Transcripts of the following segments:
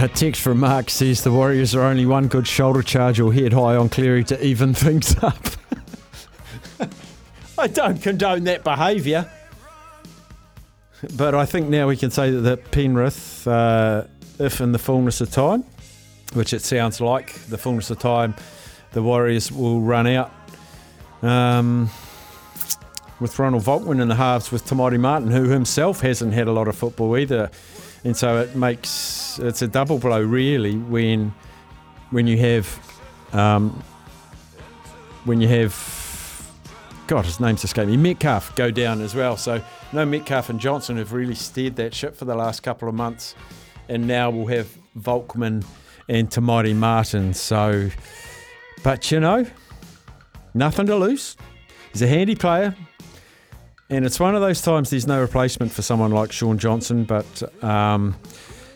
A text from Mark says the Warriors are only one good shoulder charge or head high on Cleary to even things up. I don't condone that behaviour. But I think now we can say that, Penrith, uh, if in the fullness of time, which it sounds like, the fullness of time, the Warriors will run out. Um, with Ronald Volkman in the halves with Te Maire Martin, who himself hasn't had a lot of football either. And so it makes it's a double blow really when when you have um, when you have God his name's escaped me Metcalf go down as well. So no Metcalf and Johnson have really steered that ship for the last couple of months, and now we'll have Volkman and Te Maire Martin. So, but you know, nothing to lose. He's a handy player. And it's one of those times there's no replacement for someone like Shaun Johnson, but um,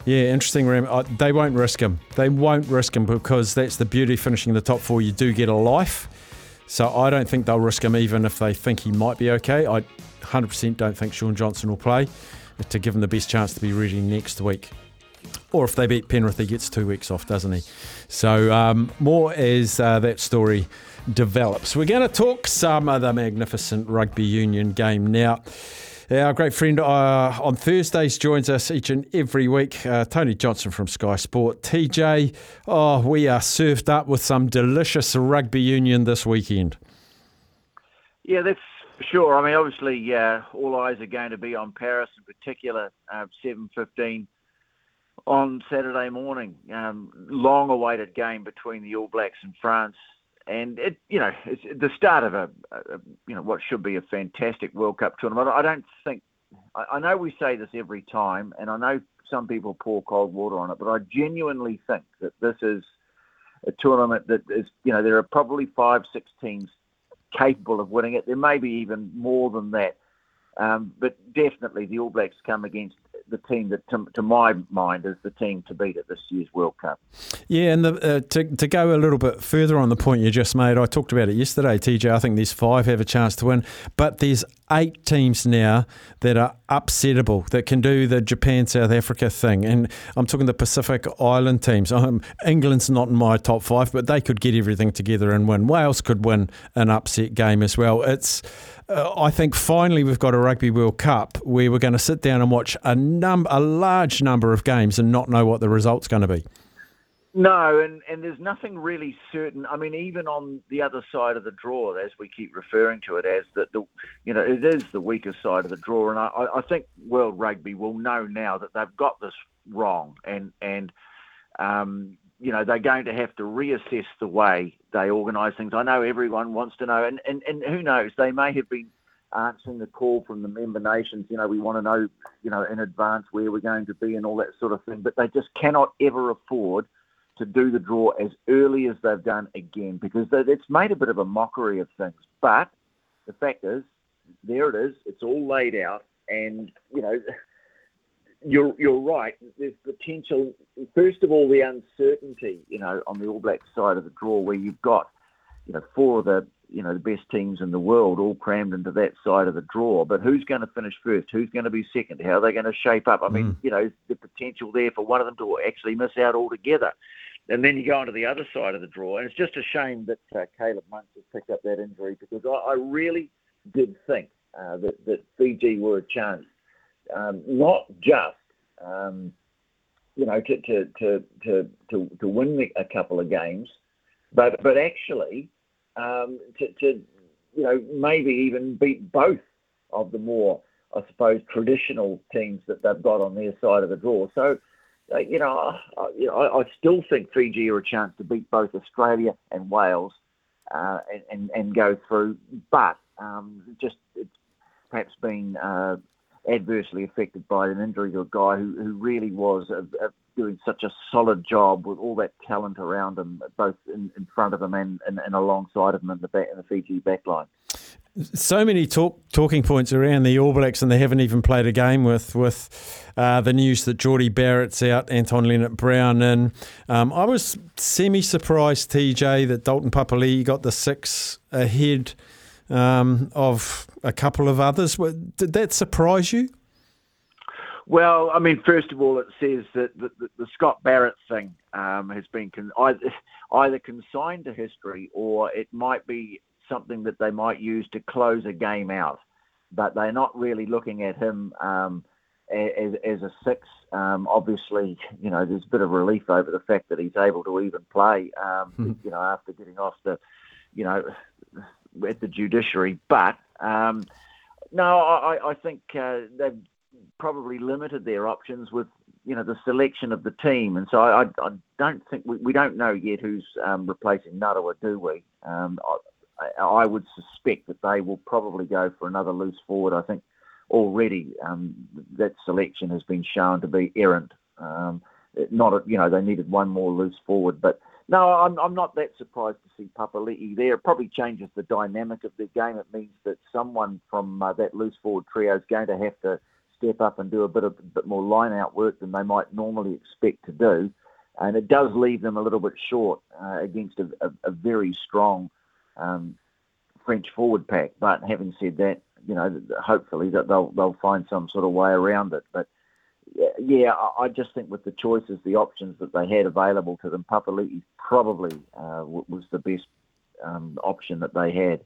yeah, interesting. Uh, They won't risk him. They won't risk him because that's the beauty of finishing in the top four. You do get a life. So I don't think they'll risk him even if they think he might be okay. I 100% don't think Shaun Johnson will play to give him the best chance to be ready next week. Or if they beat Penrith, he gets two weeks off, doesn't he? So um, more as uh, that story develops. We're going to talk some of the magnificent rugby union game now. Our great friend uh, on Thursdays joins us each and every week, uh, Tony Johnson from Sky Sport. TJ, oh, we are served up with some delicious rugby union this weekend. Yeah, that's for sure. I mean, obviously, uh, all eyes are going to be on Paris, in particular, uh, seven fifteen on Saturday morning. Um, long-awaited game between the All Blacks and France, and it, you know, it's the start of a, a you know, what should be a fantastic World Cup tournament. I don't think. I, I know we say this every time, and I know some people pour cold water on it, but I genuinely think that this is a tournament that is, you know, there are probably five, six teams capable of winning it. There may be even more than that. Um, but definitely the All Blacks come against the team that, to, to my mind, is the team to beat at this year's World Cup. Yeah, and the, uh, to, to go a little bit further on the point you just made, I talked about it yesterday, TJ. I think there's five have a chance to win, but there's eight teams now that are upsettable, that can do the Japan South Africa thing. And I'm talking the Pacific Island teams. Um, England's not in my top five, but they could get everything together and win. Wales could win an upset game as well. It's uh, I think finally we've got a Rugby World Cup where we're going to sit down and watch a num- a large number of games and not know what the result's going to be. No, and, and there's nothing really certain. I mean, even on the other side of the draw, as we keep referring to it as that the, you know, it is the weaker side of the draw, and I, I think World Rugby will know now that they've got this wrong, and and um, you know they're going to have to reassess the way they organise things. I know everyone wants to know, and, and and who knows, they may have been answering the call from the member nations. You know, we want to know, you know, in advance where we're going to be and all that sort of thing, but they just cannot ever afford to do the draw as early as they've done again because it's made a bit of a mockery of things. But the fact is, there it is. It's all laid out, and you know, you're you're right. There's potential. First of all, the uncertainty, you know, on the All Blacks side of the draw, where you've got, you know, four of the you know the best teams in the world all crammed into that side of the draw. But who's going to finish first? Who's going to be second? How are they going to shape up? I mean, you know, the potential there for one of them to actually miss out altogether. And then you go onto the other side of the draw, and it's just a shame that uh, Caleb Muntz has picked up that injury because I, I really did think uh, that, that Fiji were a chance, um, not just um, you know to to, to to to to win a couple of games, but but actually um, to, to you know maybe even beat both of the more I suppose traditional teams that they've got on their side of the draw. So uh, you know, I, you know, I, I still think Fiji are a chance to beat both Australia and Wales uh, and, and, and go through, but um, just it's perhaps been uh, adversely affected by an injury to a guy who, who really was uh, uh, doing such a solid job with all that talent around him, both in, in front of him and, and, and alongside of him in the, back, in the Fiji backline so many talk, talking points around the All Blacks, and they haven't even played a game with with uh, the news that Jordie Barrett's out, Anton Lienert-Brown in. Um, I was semi surprised, TJ, that Dalton Papali'i got the six ahead um, of a couple of others. Did that surprise you? Well, I mean, first of all, it says that the, the, the Scott Barrett thing um, has been con- either, either consigned to history or it might be something that they might use to close a game out. But they're not really looking at him um, as, as, a six. Um, obviously, you know, there's a bit of relief over the fact that he's able to even play, um, hmm. you know, after getting off the, you know, at the judiciary. But um, no, I, I think uh, they've probably limited their options with you know the selection of the team, and so I, I don't think we, we don't know yet who's um, replacing Narawa, do we? Um, I would suspect that they will probably go for another loose forward. I think already um, that selection has been shown to be errant. Not, a, you know, they needed one more loose forward, but no, I'm, I'm not that surprised to see Papali'i there. It probably changes the dynamic of the game. It means that someone from uh, that loose forward trio is going to have to step up and do a bit of a bit more line out work than they might normally expect to do, and it does leave them a little bit short uh, against a, a, a very strong um, French forward pack. But having said that, you know, hopefully that they'll they'll find some sort of way around it. But yeah, I just think with the choices, the options that they had available to them, Papali'i probably uh, was the best um, option that they had.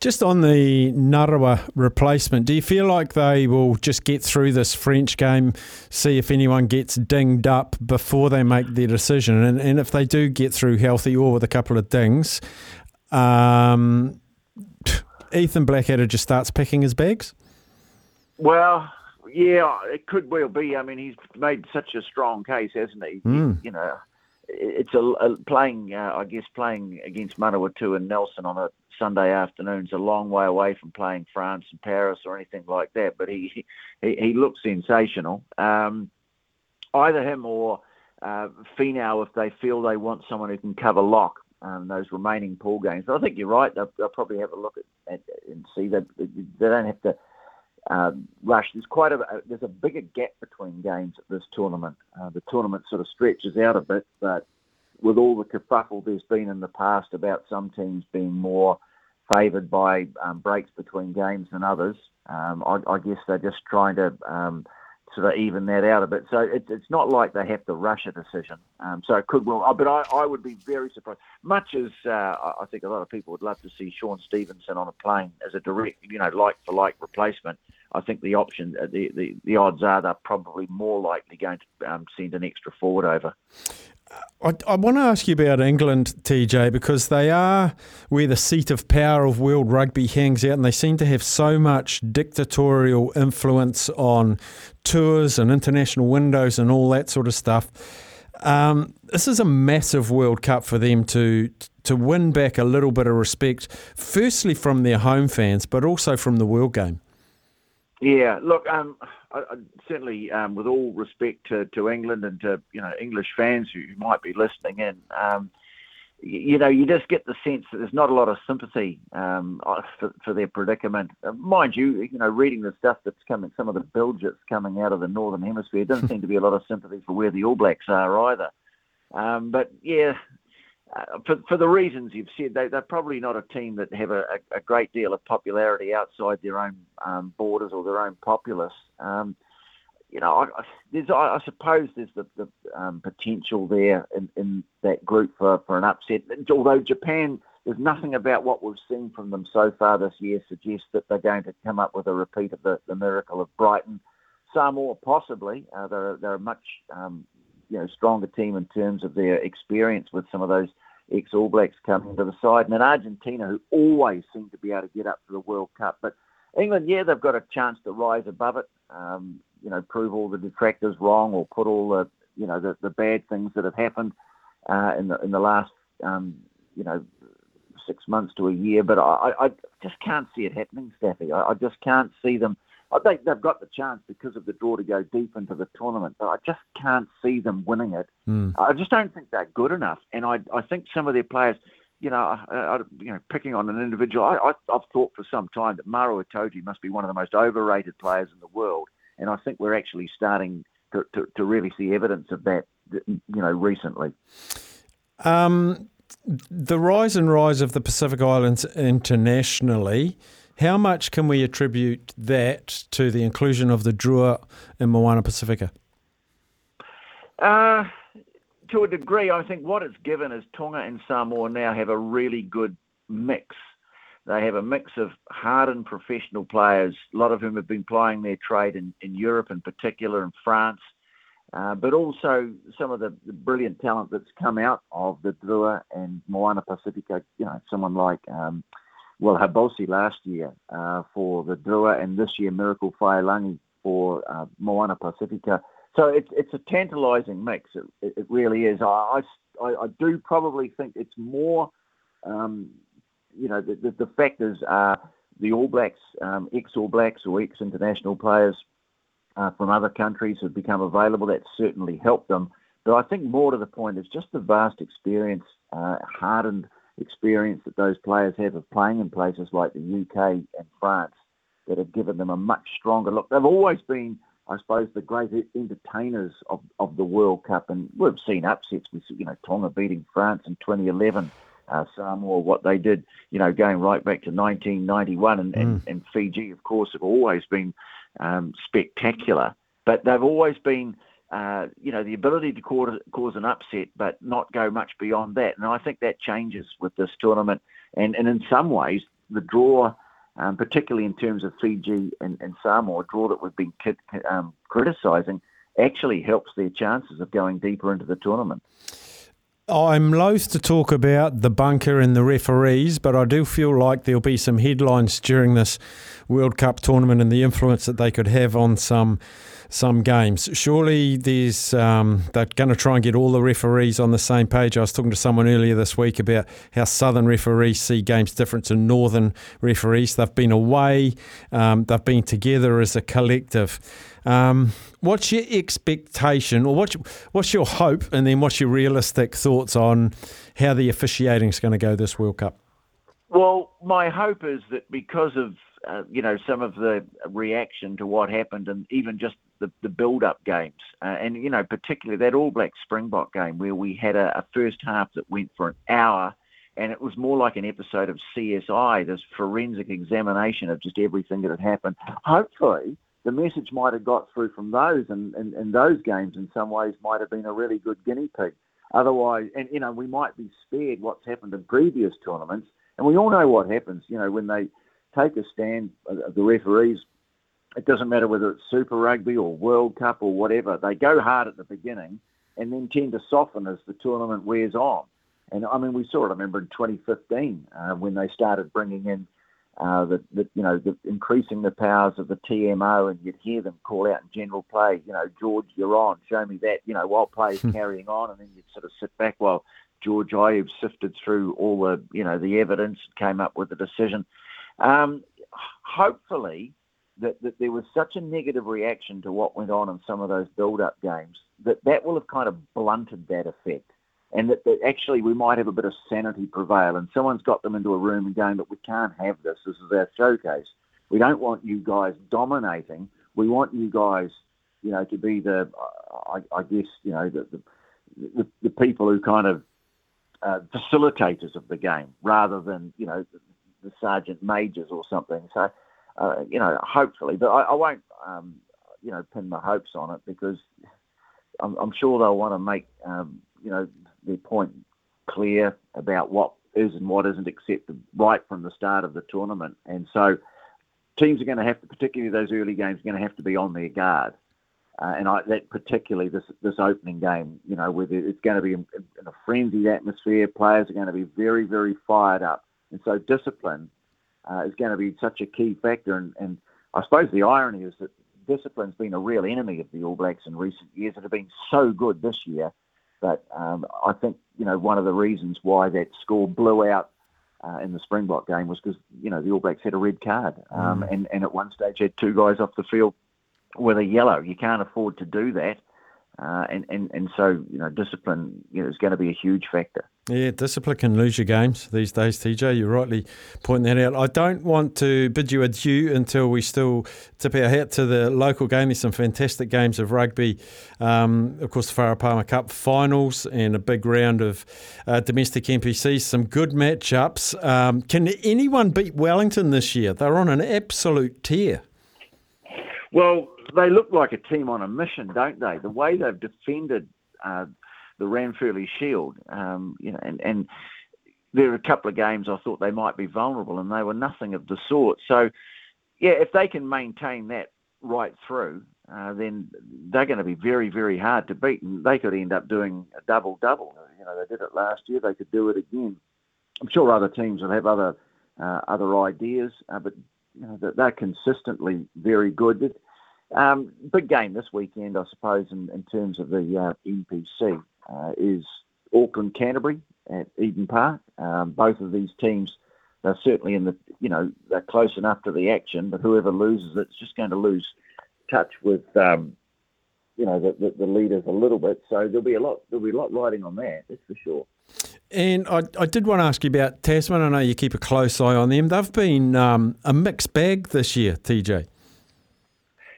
Just on the Narawa replacement, do you feel like they will just get through this French game, see if anyone gets dinged up before they make their decision? And, and if they do get through healthy or with a couple of dings, um, Ethan Blackadder just starts picking his bags? Well, yeah, it could well be. I mean, he's made such a strong case, hasn't he? Mm. You know, it's a, a playing. Uh, I guess playing against Manawatu and Nelson on a Sunday afternoon is a long way away from playing France and Paris or anything like that. But he he, he looks sensational. Um, either him or uh, Finau, if they feel they want someone who can cover lock, um, those remaining pool games. But I think you're right. They'll, they'll probably have a look at, at, and see that they don't have to um, rush. There's quite a there's a bigger gap between games at this tournament. Uh, the tournament sort of stretches out a bit, but with all the kerfuffle there's been in the past about some teams being more favoured by um, breaks between games than others, um, I, I, guess they're just trying to um, sort of even that out a bit. So it, it's not like they have to rush a decision. Um, so it could well, uh, but I, I would be very surprised. Much as uh, I think a lot of people would love to see Shaun Stevenson on a plane as a direct, you know, like for like replacement. I think the option, uh, the, the, the odds are they're probably more likely going to um, send an extra forward over. I, I, want to ask you about England, TJ, because they are where the seat of power of world rugby hangs out, and they seem to have so much dictatorial influence on tours and international windows and all that sort of stuff. Um, this is a massive World Cup for them to to win back a little bit of respect, firstly from their home fans, but also from the world game. Yeah, look, um, I, I, certainly, um, with all respect to, to England and to you know English fans who might be listening in, um, you know, you just get the sense that there's not a lot of sympathy um, uh, for, for, their predicament. Uh, mind you, you know, reading the stuff that's coming, some of the bilges coming out of the northern hemisphere, doesn't seem to be a lot of sympathy for where the All Blacks are either. Um, but yeah, uh, for, for the reasons you've said, they, they're probably not a team that have a, a great deal of popularity outside their own um, borders or their own populace. Um, you know, I, there's, I, suppose there's the, the um, potential there in, in that group for, for an upset. Although Japan, there's nothing about what we've seen from them so far this year suggests that they're going to come up with a repeat of the, the miracle of Brighton. Samoa, possibly. Uh, they're, they're a much um, you know stronger team in terms of their experience with some of those ex All Blacks coming to the side, and then Argentina, who always seem to be able to get up to the World Cup. But England, yeah, they've got a chance to rise above it. Um, you know, prove all the detractors wrong or put all the, you know, the, the bad things that have happened uh, in the in the last, um, you know, six months to a year. But I, I just can't see it happening, Staffy. I, I just can't see them. I think they've got the chance because of the draw to go deep into the tournament, but I just can't see them winning it. Mm. I just don't think they're good enough, and I I think some of their players you know, I, I, you know, picking on an individual, I, I, have thought for some time that Maro Itoje must be one of the most overrated players in the world, and I think we're actually starting to, to, to really see evidence of that, you know, recently. Um, the rise and rise of the Pacific Islands internationally, how much can we attribute that to the inclusion of the Drua in Moana Pacifica? Uh, to a degree, I think what it's given is Tonga and Samoa now have a really good mix. They have a mix of hardened professional players, a lot of whom have been plying their trade in, in Europe in particular, in France, uh, but also some of the, the, brilliant talent that's come out of the Drua and Moana Pacifica. You know, someone like, um, well, Habosi last year uh, for the Drua, and this year Miracle Faiilagi for uh, Moana Pacifica. So it's it's a tantalising mix. It, it, really is. I, I, I do probably think it's more, um, you know, the, the, the, factors are the All Blacks, um, ex All Blacks or ex international players uh, from other countries have become available. That's certainly helped them. But I think more to the point is just the vast experience, uh, hardened experience that those players have of playing in places like the UK and France that have given them a much stronger look. They've always been I suppose, the great entertainers of, of the World Cup. And we've seen upsets with, you know, Tonga beating France in 2011, uh, Samoa, what they did, you know, going right back to 1991. And, mm. and, and, Fiji, of course, have always been um, spectacular. But they've always been, uh, you know, the ability to cause, cause an upset, but not go much beyond that. And I think that changes with this tournament. And, and in some ways, the draw um, particularly in terms of Fiji and, and Samoa, draw that we've been um, criticising, actually helps their chances of going deeper into the tournament. I'm loath to talk about the bunker and the referees, but I do feel like there'll be some headlines during this World Cup tournament and the influence that they could have on some some games. Surely there's um, they're going to try and get all the referees on the same page. I was talking to someone earlier this week about how southern referees see games different to northern referees. They've been away, um, they've been together as a collective. Um, what's your expectation, or what's what's your hope, and then what's your realistic thoughts on how the officiating is going to go this World Cup? Well, my hope is that because of uh, you know some of the reaction to what happened, and even just the, the build-up games, uh, and you know particularly that All Black Springbok game where we had a, a first half that went for an hour, and it was more like an episode of CSI, this forensic examination of just everything that had happened. Hopefully, the message might have got through from those, and, and, and those games in some ways might have been a really good guinea pig. Otherwise, and you know, we might be spared what's happened in previous tournaments, and we all know what happens. You know, when they take a stand, uh, the referees it doesn't matter whether it's Super Rugby or World Cup or whatever. They go hard at the beginning and then tend to soften as the tournament wears on. And I mean, we saw it. I remember in 2015 uh, when they started bringing in uh, the, the, you know, the, increasing the powers of the TMO, and you'd hear them call out in general play, you know, George, you're on, show me that, you know, while play's carrying on, and then you'd sort of sit back while George Ayoub sifted through all the, you know, the evidence, and came up with a decision. Um, hopefully, that, that there was such a negative reaction to what went on in some of those build-up games that that will have kind of blunted that effect. and that, that actually we might have a bit of sanity prevail. And someone's got them into a room and going, "But we can't have this. This is our showcase. We don't want you guys dominating. We want you guys, you know, to be the, I, I guess, you know, the, the the, the people who kind of uh, facilitators of the game rather than you know the, the sergeant majors or something. So uh, you know, hopefully, but I, I won't um, you know pin my hopes on it because I'm, I'm sure they'll want to make um, you know their point clear about what is and what isn't accepted right from the start of the tournament, and so teams are going to have to, particularly those early games, are going to have to be on their guard. Uh, and I, that particularly this this opening game, you know, where it's going to be in, in a frenzied atmosphere, players are going to be very, very fired up, and so discipline uh, is going to be such a key factor. And, and I suppose the irony is that discipline's been a real enemy of the All Blacks in recent years. It have been so good this year, but um, I think you know one of the reasons why that score blew out uh, in the Springbok game was because you know the All Blacks had a red card, um, mm. and and at one stage had two guys off the field with a yellow. You can't afford to do that. Uh, and, and, and so, you know, discipline you know, is going to be a huge factor. Yeah, discipline can lose you games these days, TJ. You rightly point that out. I don't want to bid you adieu until we still tip our hat to the local game. There's some fantastic games of rugby. Um, of course, the Farah Palmer Cup finals and a big round of uh, domestic NPCs. Some good matchups. Um, can anyone beat Wellington this year? They're on an absolute tear. Well, they look like a team on a mission, don't they? The way they've defended uh, the Ranfurly Shield, um, you know, and, and there are a couple of games I thought they might be vulnerable, and they were nothing of the sort. So, yeah, if they can maintain that right through, uh, then they're going to be very, very hard to beat, and they could end up doing a double double. You know, they did it last year; they could do it again. I'm sure other teams will have other uh, other ideas, uh, but you know, they're consistently very good. Um, big game this weekend, I suppose, in, in terms of the uh, NPC, uh, is Auckland Canterbury at Eden Park. Um, both of these teams are certainly in the, you know, they're close enough to the action, but whoever loses it's just going to lose touch with, um, you know, the, the, the, leaders a little bit. So there'll be a lot, there'll be a lot riding on that, that's for sure. And I, I did want to ask you about Tasman. I know you keep a close eye on them. They've been um, a mixed bag this year, TJ.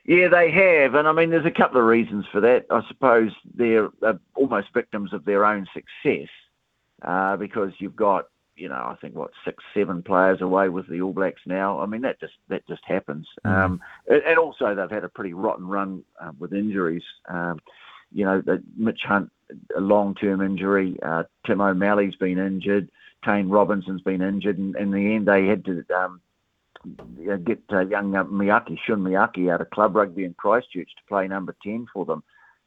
Yeah, they have, and I mean, there's a couple of reasons for that. I suppose they're uh, almost victims of their own success uh, because you've got, you know, I think what six, seven players away with the All Blacks now. I mean, that just that just happens, mm. um, and also they've had a pretty rotten run uh, with injuries. Um, you know, the, Mitch Hunt, a long-term injury. Uh, Tim O'Malley's been injured. Taine Robinson's been injured, and in the end, they had to. Um, get uh, young uh, Miyake, Shun Miyake, out of club rugby in Christchurch to play number 10 for them.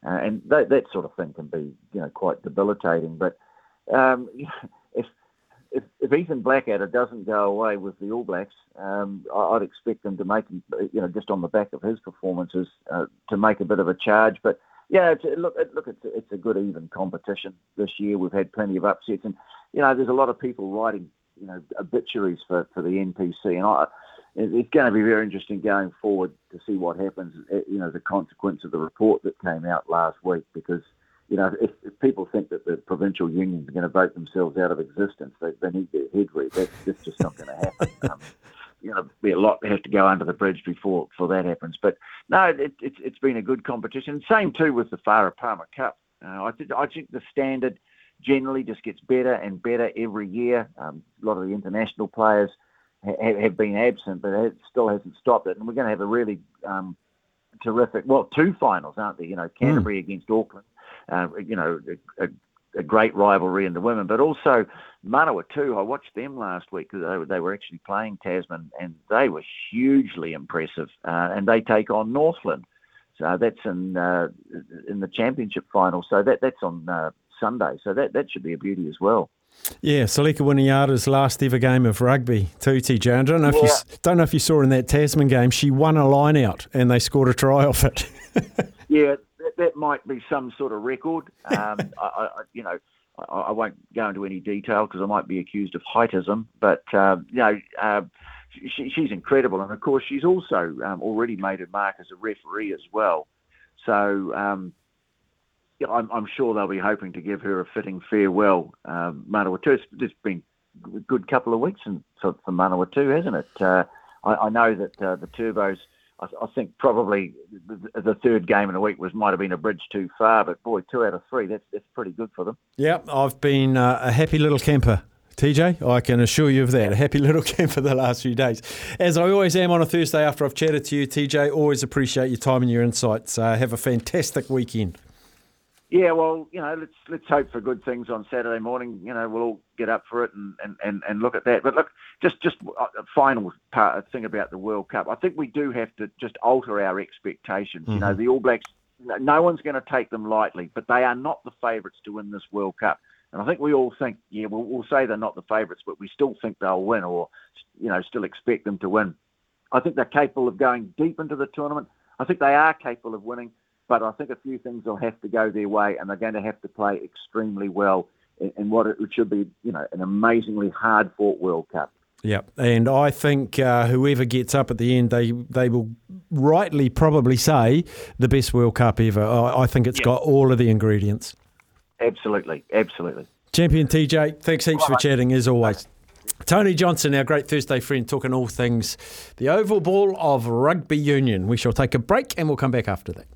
Uh, and that, that sort of thing can be, you know, quite debilitating. But um, if, if, if Ethan Blackadder doesn't go away with the All Blacks, um, I'd expect them to make, you know, just on the back of his performances, uh, to make a bit of a charge. But yeah, it's, look, look, it's, it's a good even competition this year. We've had plenty of upsets, and you know, there's a lot of people writing, you know, obituaries for, for the NPC, and I, it's going to be very interesting going forward to see what happens, eh, you know, as a consequence of the report that came out last week. Because, you know, if, if people think that the provincial unions are going to vote themselves out of existence, they, they need their head read. That's, that's just not going to happen. Um, you know, be a lot have to go under the bridge before before that happens. But no, it, it's it's been a good competition. Same too with the Farah Palmer Cup. Uh, I, I think the standard generally just gets better and better every year. Um, a lot of the international players have, have been absent, but it still hasn't stopped it. And we're going to have a really um, terrific, well, two finals, aren't there? You know, Canterbury mm. against Auckland. Uh, you know, a, a, great rivalry in the women, but also Manawatu. I watched them last week because they, they, were actually playing Tasman, and they were hugely impressive. Uh, and they take on Northland, so that's in uh, in the championship final. So that that's on uh, Sunday. So that that should be a beauty as well. Yeah, Selica Winiata's last ever game of rugby too, TJ. I don't know if you don't know if you saw in that Tasman game, she won a line out and they scored a try off it. yeah, that, that, might be some sort of record. Um, I, I, you know, I, I, won't go into any detail because I might be accused of heightism, but uh, you know. Uh, she, she's incredible, and of course, she's also um, already made a mark as a referee as well. So, um, yeah, I'm, I'm sure they'll be hoping to give her a fitting farewell. Um, Manawatu, it's, been a good couple of weeks in, for, for Manawatu, hasn't it? Uh, I, I know that uh, the Turbos, I, I think probably the, the third game in a week was might have been a bridge too far, but boy, two out of three, that's that's pretty good for them. Yeah, I've been uh, a happy little camper. TJ, I can assure you of that. A happy little camper the last few days. As I always am on a Thursday after I've chatted to you, TJ, always appreciate your time and your insights. Uh, have a fantastic weekend. Yeah, well, you know, let's let's hope for good things on Saturday morning. You know, we'll all get up for it and, and, and, and look at that. But look, just just a final part thing about the World Cup. I think we do have to just alter our expectations. Mm-hmm. You know, the All Blacks, no one's going to take them lightly, but they are not the favourites to win this World Cup. And I think we all think, yeah, we'll, we'll say they're not the favourites, but we still think they'll win, or you know, still expect them to win. I think they're capable of going deep into the tournament. I think they are capable of winning. But I think a few things will have to go their way, and they're going to have to play extremely well in, in what it should be, you know, an amazingly hard-fought World Cup. Yep, and I think uh, whoever gets up at the end, they they will rightly probably say the best World Cup ever. I, I think it's yep. got all of the ingredients. Absolutely, absolutely. Champion TJ, thanks heaps for chatting as always. Tony Johnson, our great Thursday friend, talking all things the oval ball of rugby union. We shall take a break and we'll come back after that.